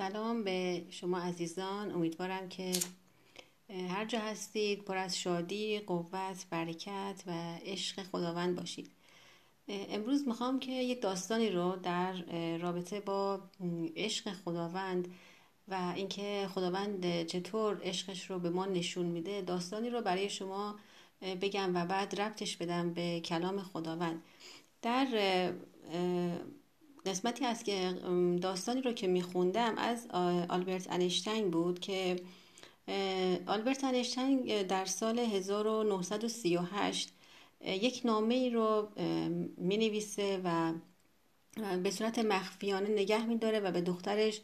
سلام به شما عزیزان. امیدوارم که هر جا هستید پر از شادی، قوت، برکت و عشق خداوند باشید. امروز می‌خوام که یک داستانی رو در رابطه با عشق خداوند و اینکه خداوند چطور عشقش رو به ما نشون میده داستانی رو برای شما بگم و بعد ربطش بدم به کلام خداوند. در قسمتی است که داستانی رو که میخوندم از آلبرت انیشتین بود که آلبرت انیشتین در سال 1938 یک نامه ای رو می نویسه و به صورت مخفیانه نگه میداره و به دخترش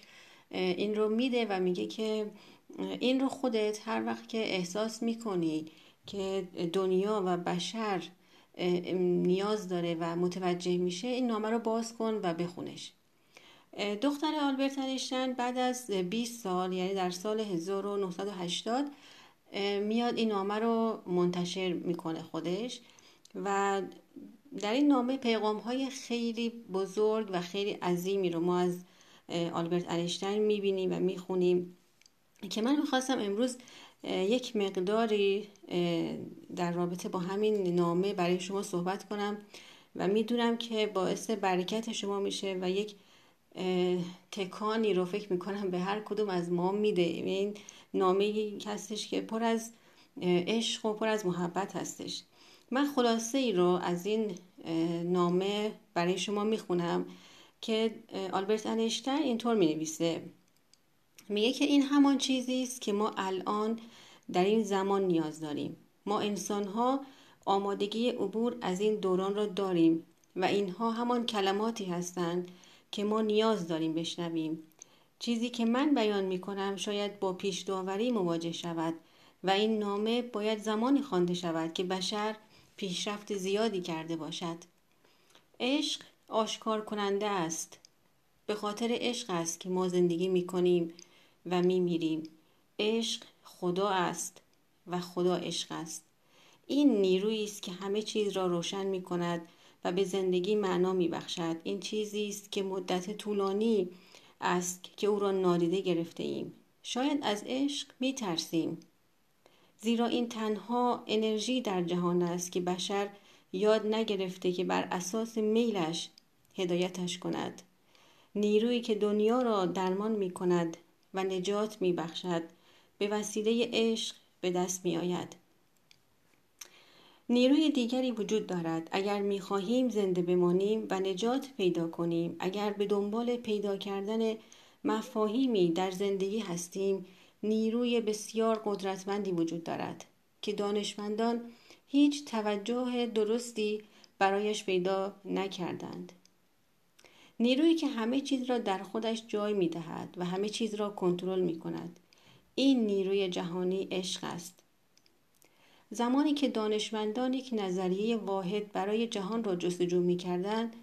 این رو میده و میگه که این رو خودت هر وقت که احساس می‌کنی که دنیا و بشر نیاز داره و متوجه میشه این نامه رو باز کن و بخونش. دختر آلبرت انیشتین بعد از 20 سال یعنی در سال 1980 میاد این نامه رو منتشر می‌کنه خودش و در این نامه پیغام های خیلی بزرگ و خیلی عظیمی رو ما از آلبرت انیشتین می‌بینیم و می‌خونیم که من می‌خواستم امروز یک مقداری در رابطه با همین نامه برای شما صحبت کنم و می‌دونم که باعث برکت شما میشه و یک تکانی رو فکر می‌کنم به هر کدوم از ما میده. این نامه هستش که پر از عشق و پر از محبت هستش. من خلاصه ای رو از این نامه برای شما می‌خونم که آلبرت انشتر اینطور می نویسه میگه که این همان چیزی است که ما الان در این زمان نیاز داریم. ما انسان ها آمادگی عبور از این دوران را داریم و اینها همان کلماتی هستند که ما نیاز داریم بشنویم. چیزی که من بیان می کنم شاید با پیش داوری مواجه شود و این نامه باید زمانی خوانده شود که بشر پیشرفت زیادی کرده باشد. عشق آشکار کننده است. به خاطر عشق است که ما زندگی می کنیم و می میریم عشق خدا است و خدا عشق است. این نیرویی است که همه چیز را روشن می کند و به زندگی معنا می بخشد این چیزی است که مدت طولانی است که او را نادیده گرفته ایم شاید از عشق می ترسیم زیرا این تنها انرژی در جهان است که بشر یاد نگرفته که بر اساس میلش هدایتش کند. نیرویی که دنیا را درمان می کند و نجات می بخشد به وسیله عشق به دست می آید. نیروی دیگری وجود دارد. اگر می خواهیم زنده بمانیم و نجات پیدا کنیم اگر به دنبال پیدا کردن مفاهیمی در زندگی هستیم نیروی بسیار قدرتمندی وجود دارد که دانشمندان هیچ توجه درستی برایش پیدا نکردند. نیرویی که همه چیز را در خودش جای می دهد و همه چیز را کنترل می کند این نیروی جهانی عشق است. زمانی که دانشمندان یک نظریه واحد برای جهان را جستجو می کردند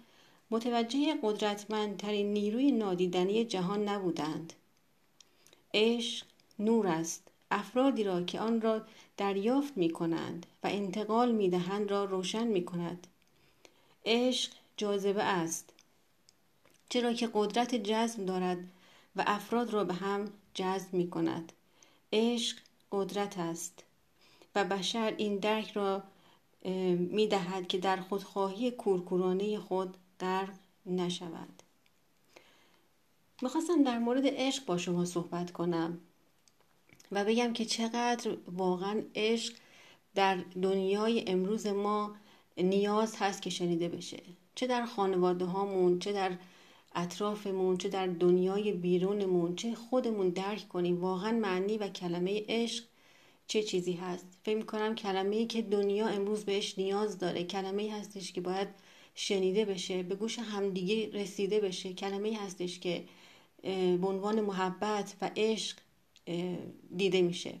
متوجه قدرتمندترین نیروی نادیدنی جهان نبودند. عشق نور است. افرادی را که آن را دریافت می کنند و انتقال می دهند را روشن می کند عشق جاذبه است. چرا که قدرت جذب دارد و افراد را به هم جذب می کند عشق قدرت است و بشر این درک را می دهد که در خودخواهی کورکورانه خود غرق نشود. می‌خواستم در مورد عشق با شما صحبت کنم و بگم که چقدر واقعا عشق در دنیای امروز ما نیاز هست که شنیده بشه. چه در خانواده هامون چه در اطرافمون چه در دنیای بیرونمون چه خودمون درک کنیم واقعا معنی و کلمه عشق چه چیزی هست؟ فکر کنم کلمه ای که دنیا امروز بهش نیاز داره کلمه ای هستش که باید شنیده بشه به گوش همدیگه رسیده بشه. کلمه ای هستش که به عنوان محبت و عشق دیده میشه.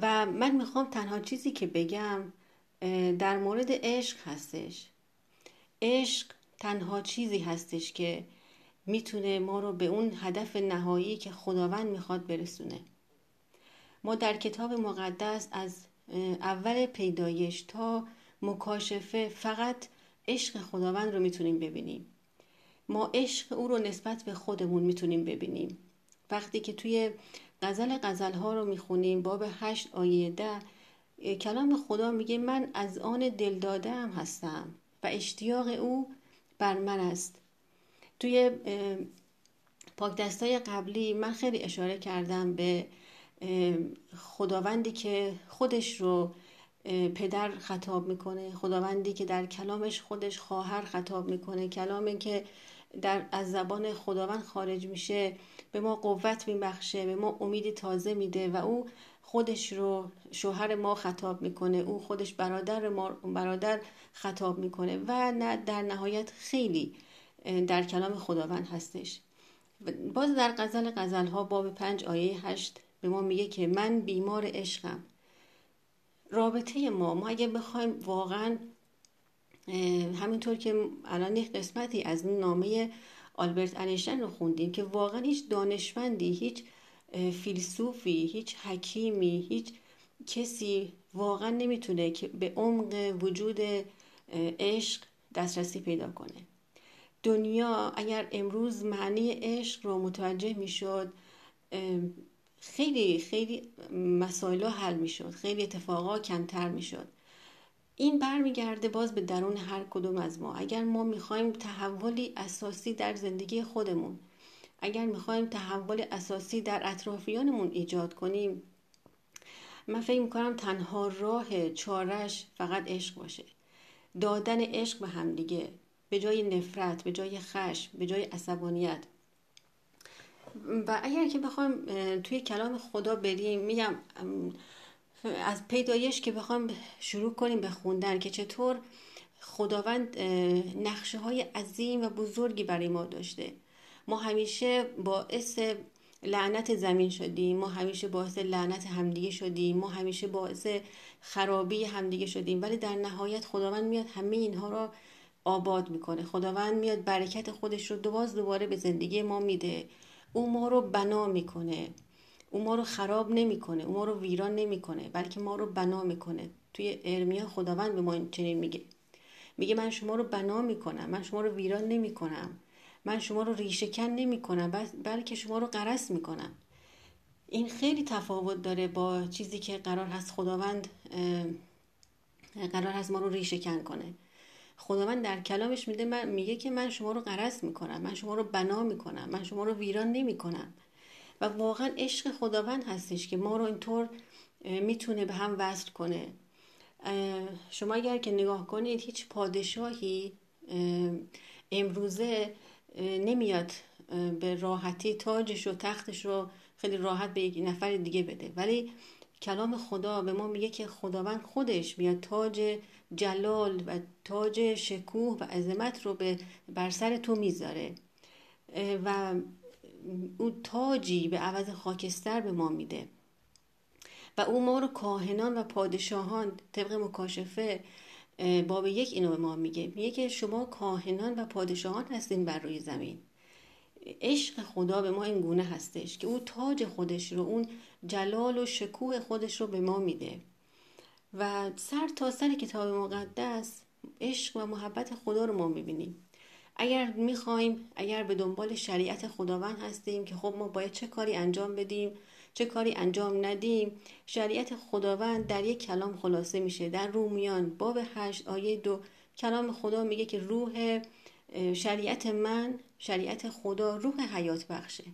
و من می‌خوام تنها چیزی که بگم در مورد عشق هستش. عشق تنها چیزی هستش که می‌تونه ما رو به اون هدف نهایی که خداوند می‌خواد برسونه. ما در کتاب مقدس از اول پیدایش تا مکاشفه فقط عشق خداوند رو می‌تونیم ببینیم. ما عشق او رو نسبت به خودمون می‌تونیم ببینیم. وقتی که توی غزل غزل ها رو می‌خونیم باب هشت آیه ده کلام خدا میگه من از آن دل داده هم هستم و اشتیاق او بر من است. توی پاک دستای قبلی من خیلی اشاره کردم به خداوندی که خودش رو پدر خطاب می‌کنه خداوندی که در کلامش خودش خواهر خطاب می‌کنه کلامی که در از زبان خداوند خارج میشه به ما قوت میبخشه به ما امیدی تازه میده و او خودش رو شوهر ما خطاب می‌کنه او خودش برادر ما برادر خطاب می‌کنه و نه در نهایت خیلی در کلام خداوند هستش. باز در غزل غزل ها باب پنج آیه هشت به ما میگه که من بیمار عشقم. رابطه ما ما اگه بخوایم واقعا همینطور که الان یک قسمتی از نامه آلبرت انیشتین رو خوندیم که واقعا هیچ دانشمندی هیچ فیلسوفی هیچ حکیمی هیچ کسی واقعا نمی‌تونه که به عمق وجود عشق دسترسی پیدا کنه. دنیا اگر امروز معنی عشق رو متوجه می‌شد خیلی خیلی مسائل حل می‌شد خیلی اتفاقا کمتر می‌شد. این برمیگرده باز به درون هر کدوم از ما. اگر ما می‌خوایم تحولی اساسی در زندگی خودمون اگر می‌خوایم تحول اساسی در اطرافیانمون ایجاد کنیم من فکر می‌کنم تنها راه چارش فقط عشق باشه. دادن عشق به همدیگه به جای نفرت به جای خشم به جای عصبانیت. و اگر که بخوایم توی کلام خدا بریم میگم از پیدایش که بخوام شروع کنیم به خوندن که چطور خداوند نقشه های عظیم و بزرگی برای ما داشته. ما همیشه باعث لعنت زمین شدیم ما همیشه باعث لعنت همدیگه شدیم ما همیشه باعث خرابی همدیگه شدیم. ولی در نهایت خداوند میاد همه اینها رو آباد می‌کنه. خداوند میاد برکت خودش رو دوباز دوباره به زندگی ما میده. او ما رو بنا می‌کنه. او ما رو خراب نمی‌کنه. او ما رو ویران نمی‌کنه. بلکه ما رو بنا می‌کنه. توی ارمیا خداوند به ما چنین میگه. میگه من شما رو بنا می‌کنم. من شما رو ویران نمی‌کنم. من شما رو ریشهکن نمی کنم بلکه شما رو قرص می کنم این خیلی تفاوت داره با چیزی که قرار هست خداوند قرار هست ما رو ریشهکن کنه. خداوند در کلامش میده من میگه که من شما رو قرص می‌کنم من شما رو بنا می‌کنم من شما رو ویران نمی‌کنم. و واقعا عشق خداوند هستش که ما رو اینطور می‌تونه به هم وصل کنه. شما اگر که نگاه کنید هیچ پادشاهی امروزه نمیاد به راحتی تاجش و تختش رو خیلی راحت به یک نفر دیگه بده. ولی کلام خدا به ما میگه که خداوند خودش میاد تاج جلال و تاج شکوه و عظمت رو به بر سر تو می‌ذاره. و او تاجی به عوض خاکستر به ما میده. و او ما رو کاهنان و پادشاهان طبق مکاشفه باب یک اینو به ما میگه. میگه که شما کاهنان و پادشاهان هستین بر روی زمین. عشق خدا به ما این گونه هستش که او تاج خودش رو اون جلال و شکوه خودش رو به ما میده. و سر تا سر کتاب مقدس عشق و محبت خدا رو ما می‌بینیم. اگر می‌خوایم اگر به دنبال شریعت خداوند هستیم که خب ما باید چه کاری انجام بدیم چه کاری انجام ندیم. شریعت خداوند در یک کلام خلاصه میشه. در رومیان باب هشت آیه دو کلام خدا میگه که روح شریعت من شریعت خدا روح حیات بخشه.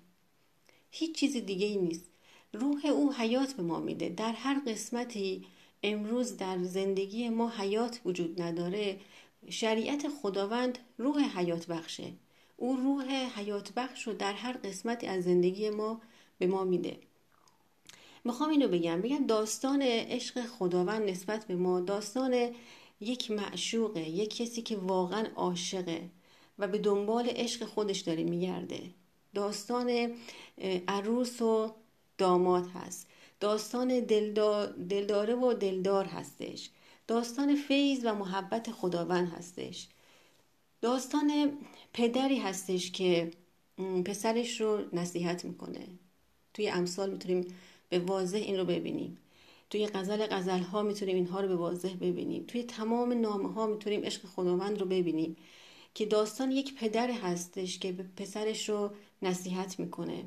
هیچ چیز دیگه ای نیست. روح او حیات به ما میده. در هر قسمتی امروز در زندگی ما حیات وجود نداره شریعت خداوند روح حیات بخشه. او روح حیات بخش رو در هر قسمتی از زندگی ما به ما میده. می‌خوام اینو بگم. بگم داستان عشق خداوند نسبت به ما داستان یک معشوقه یک کسی که واقعا عاشقه و به دنبال عشق خودش داره میگرده. داستان عروس و داماد هست. داستان دلداره و دلدار هستش. داستان فیض و محبت خداوند هستش. داستان پدری هستش که پسرش رو نصیحت می‌کنه. توی امثال می‌تونیم به واضح این رو ببینیم. توی غزل غزل ها می‌تونیم اینها رو به واضح ببینیم. توی تمام نامه ها می‌تونیم عشق خداوند رو ببینیم که داستان یک پدر هستش که به پسرش رو نصیحت می‌کنه.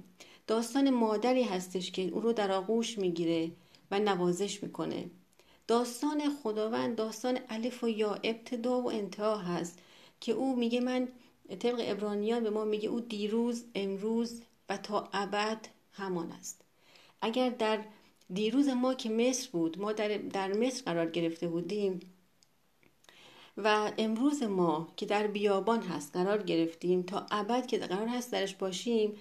داستان مادری هستش که او رو در آغوش می‌گیره و نوازش می‌کنه. داستان خداوند داستان الف و یا ابتدا و انتها هست که او میگه من طبق ابرانیان به ما میگه او دیروز امروز و تا ابد همان است. اگر در دیروز ما که مصر بود ما در, در مصر قرار گرفته بودیم و امروز ما که در بیابان هست قرار گرفتیم تا ابد که قرار هست درش باشیم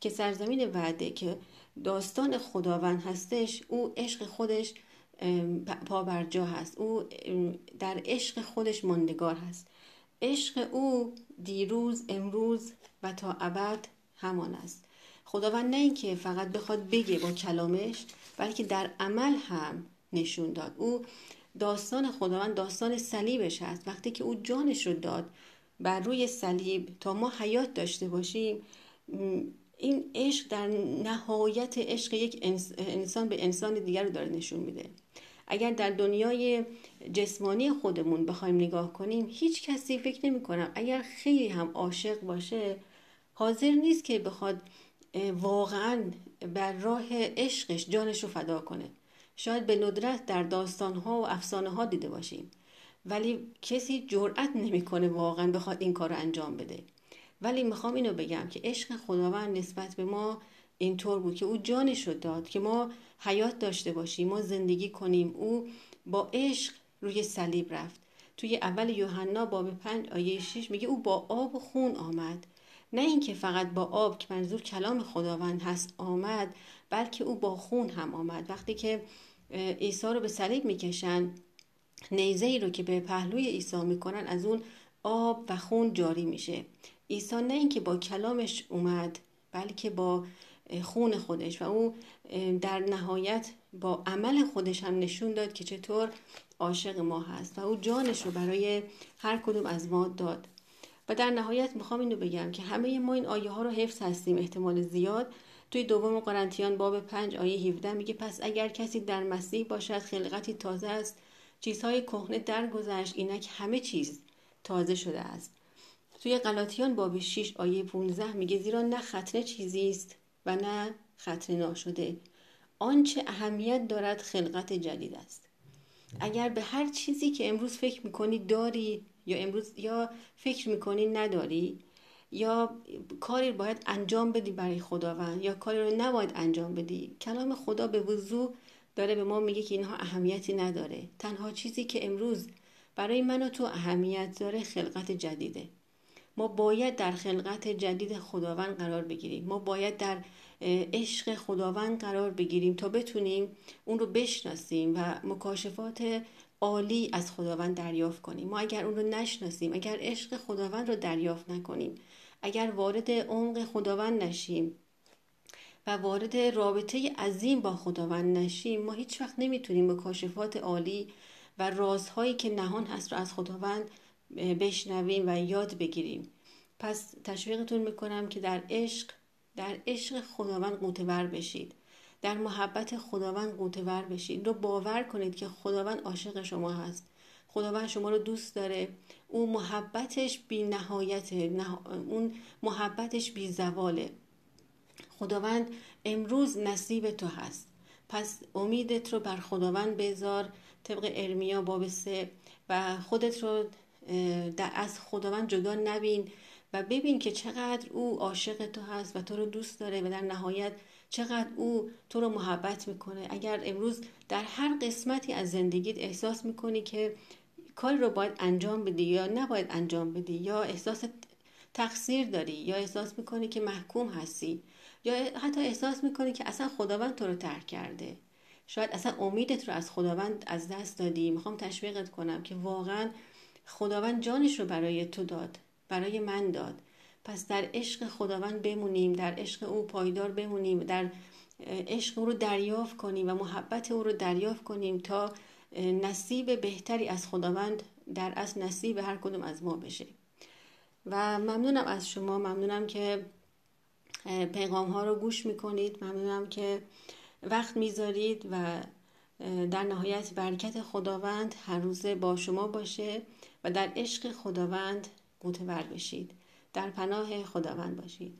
که سرزمین وعده که داستان خداوند هستش او عشق خودش پابرجا هست. او در عشق خودش ماندگار هست. عشق او دیروز امروز و تا ابد همان است. خداوند نه اینکه فقط بخواد بگه با کلامش بلکه در عمل هم نشون داد. او داستان خداوند داستان صلیبش هست. وقتی که او جانش رو داد بر روی صلیب تا ما حیات داشته باشیم این عشق در نهایت عشق یک انسان به انسان دیگر رو داره نشون میده. اگر در دنیای جسمانی خودمون بخوایم نگاه کنیم هیچ کسی فکر نمی کنم اگر خیلی هم عاشق باشه حاضر نیست که بخواد واقعا بر راه عشقش جانش رو فدا کنه. شاید به ندرت در داستانها و افسانه ها دیده باشیم. ولی کسی جرأت نمی‌کنه واقعا بخواد این کار رو انجام بده. ولی می‌خوام اینو بگم که عشق خداوند نسبت به ما اینطور بود که او جانش رو داد که ما حیات داشته باشیم ما زندگی کنیم. او با عشق روی صلیب رفت. توی اول یوحنا باب پنج آیه 6 میگه او با آب و خون آمد. نه اینکه فقط با آب که منظور کلام خداوند هست آمد بلکه او با خون هم آمد. وقتی که عیسی رو به صلیب می‌کشن نیزه ای رو که به پهلوی عیسی می‌کنن از اون آب و خون جاری میشه. عیسی نه اینکه با کلامش اومد بلکه با خون خودش. و او در نهایت با عمل خودش هم نشون داد که چطور عاشق ما هست. و او جانش رو برای هر کدوم از ما داد. و در نهایت می‌خوام اینو بگم که همه ما این آیه ها رو حفظ هستیم احتمال زیاد. توی دوم قرنتیان باب پنج آیه 17 میگه پس اگر کسی در مسیح باشد خلقتی تازه است. چیزهای کهنه درگذشت اینک همه چیز تازه شده است. توی غلاطیان باب 6 آیه 15 میگه زیرا نه ختنه چیزی است و نه ختنه ناشده. آنچه اهمیت دارد خلقت جدید است. اگر به هر چیزی که امروز فکر می‌کنی داری یا امروز یا فکر می‌کنی نداری؟ یا کاری باید انجام بدی برای خداوند؟ یا کاری رو نباید انجام بدی؟ کلام خدا به وضوح داره به ما میگه که اینها اهمیتی نداره. تنها چیزی که امروز برای من و تو اهمیت داره خلقت جدیده. ما باید در خلقت جدید خداوند قرار بگیریم. ما باید در عشق خداوند قرار بگیریم تا بتونیم اون رو بشناسیم و مکاشفات عالی از خداوند دریافت کنیم. ما اگر اون رو نشناسیم اگر عشق خداوند رو دریافت نکنیم اگر وارد عمق خداوند نشیم و وارد رابطه عظیم با خداوند نشیم ما هیچ وقت نمی‌تونیم مکاشفات عالی و رازهایی که نهان هست رو از خداوند بشنویم و یاد بگیریم. پس تشویقتون می‌کنم که در عشق در عشق خداوند قوتور بشید. در محبت خداوند قوتور بشید رو باور کنید که خداوند عاشق شما هست. خداوند شما رو دوست داره. اون محبتش بی نهایت اون محبتش بی زواله. خداوند امروز نصیب تو هست. پس امیدت رو بر خداوند بذار. طبق ارمیا باب سه. و خودت رو از خداوند جدا نبین و ببین که چقدر او عاشق تو هست و تو رو دوست داره و در نهایت چقدر او تو رو محبت می‌کنه. اگر امروز در هر قسمتی از زندگیت احساس می‌کنی که کاری رو باید انجام بدی یا نباید انجام بدی یا احساس تقصیر داری یا احساس می‌کنی که محکوم هستی یا حتی احساس می‌کنی که اصلا خداوند تو رو ترک کرده. شاید اصلا امیدت رو از خداوند از دست دادی. می‌خوام تشویقت کنم که واقعا خداوند جانش رو برای تو داد برای من داد. پس در عشق خداوند بمونیم در عشق او پایدار بمونیم در عشق او رو دریافت کنیم و محبت او رو دریافت کنیم تا نصیب بهتری از خداوند در اصل نصیب هر کدوم از ما بشه. و ممنونم از شما ممنونم که پیغام ها رو گوش می‌کنید. ممنونم که وقت می‌ذارید و در نهایت برکت خداوند هر روزه با شما باشه و در عشق خداوند قوتور بشید. در پناه خداوند باشید.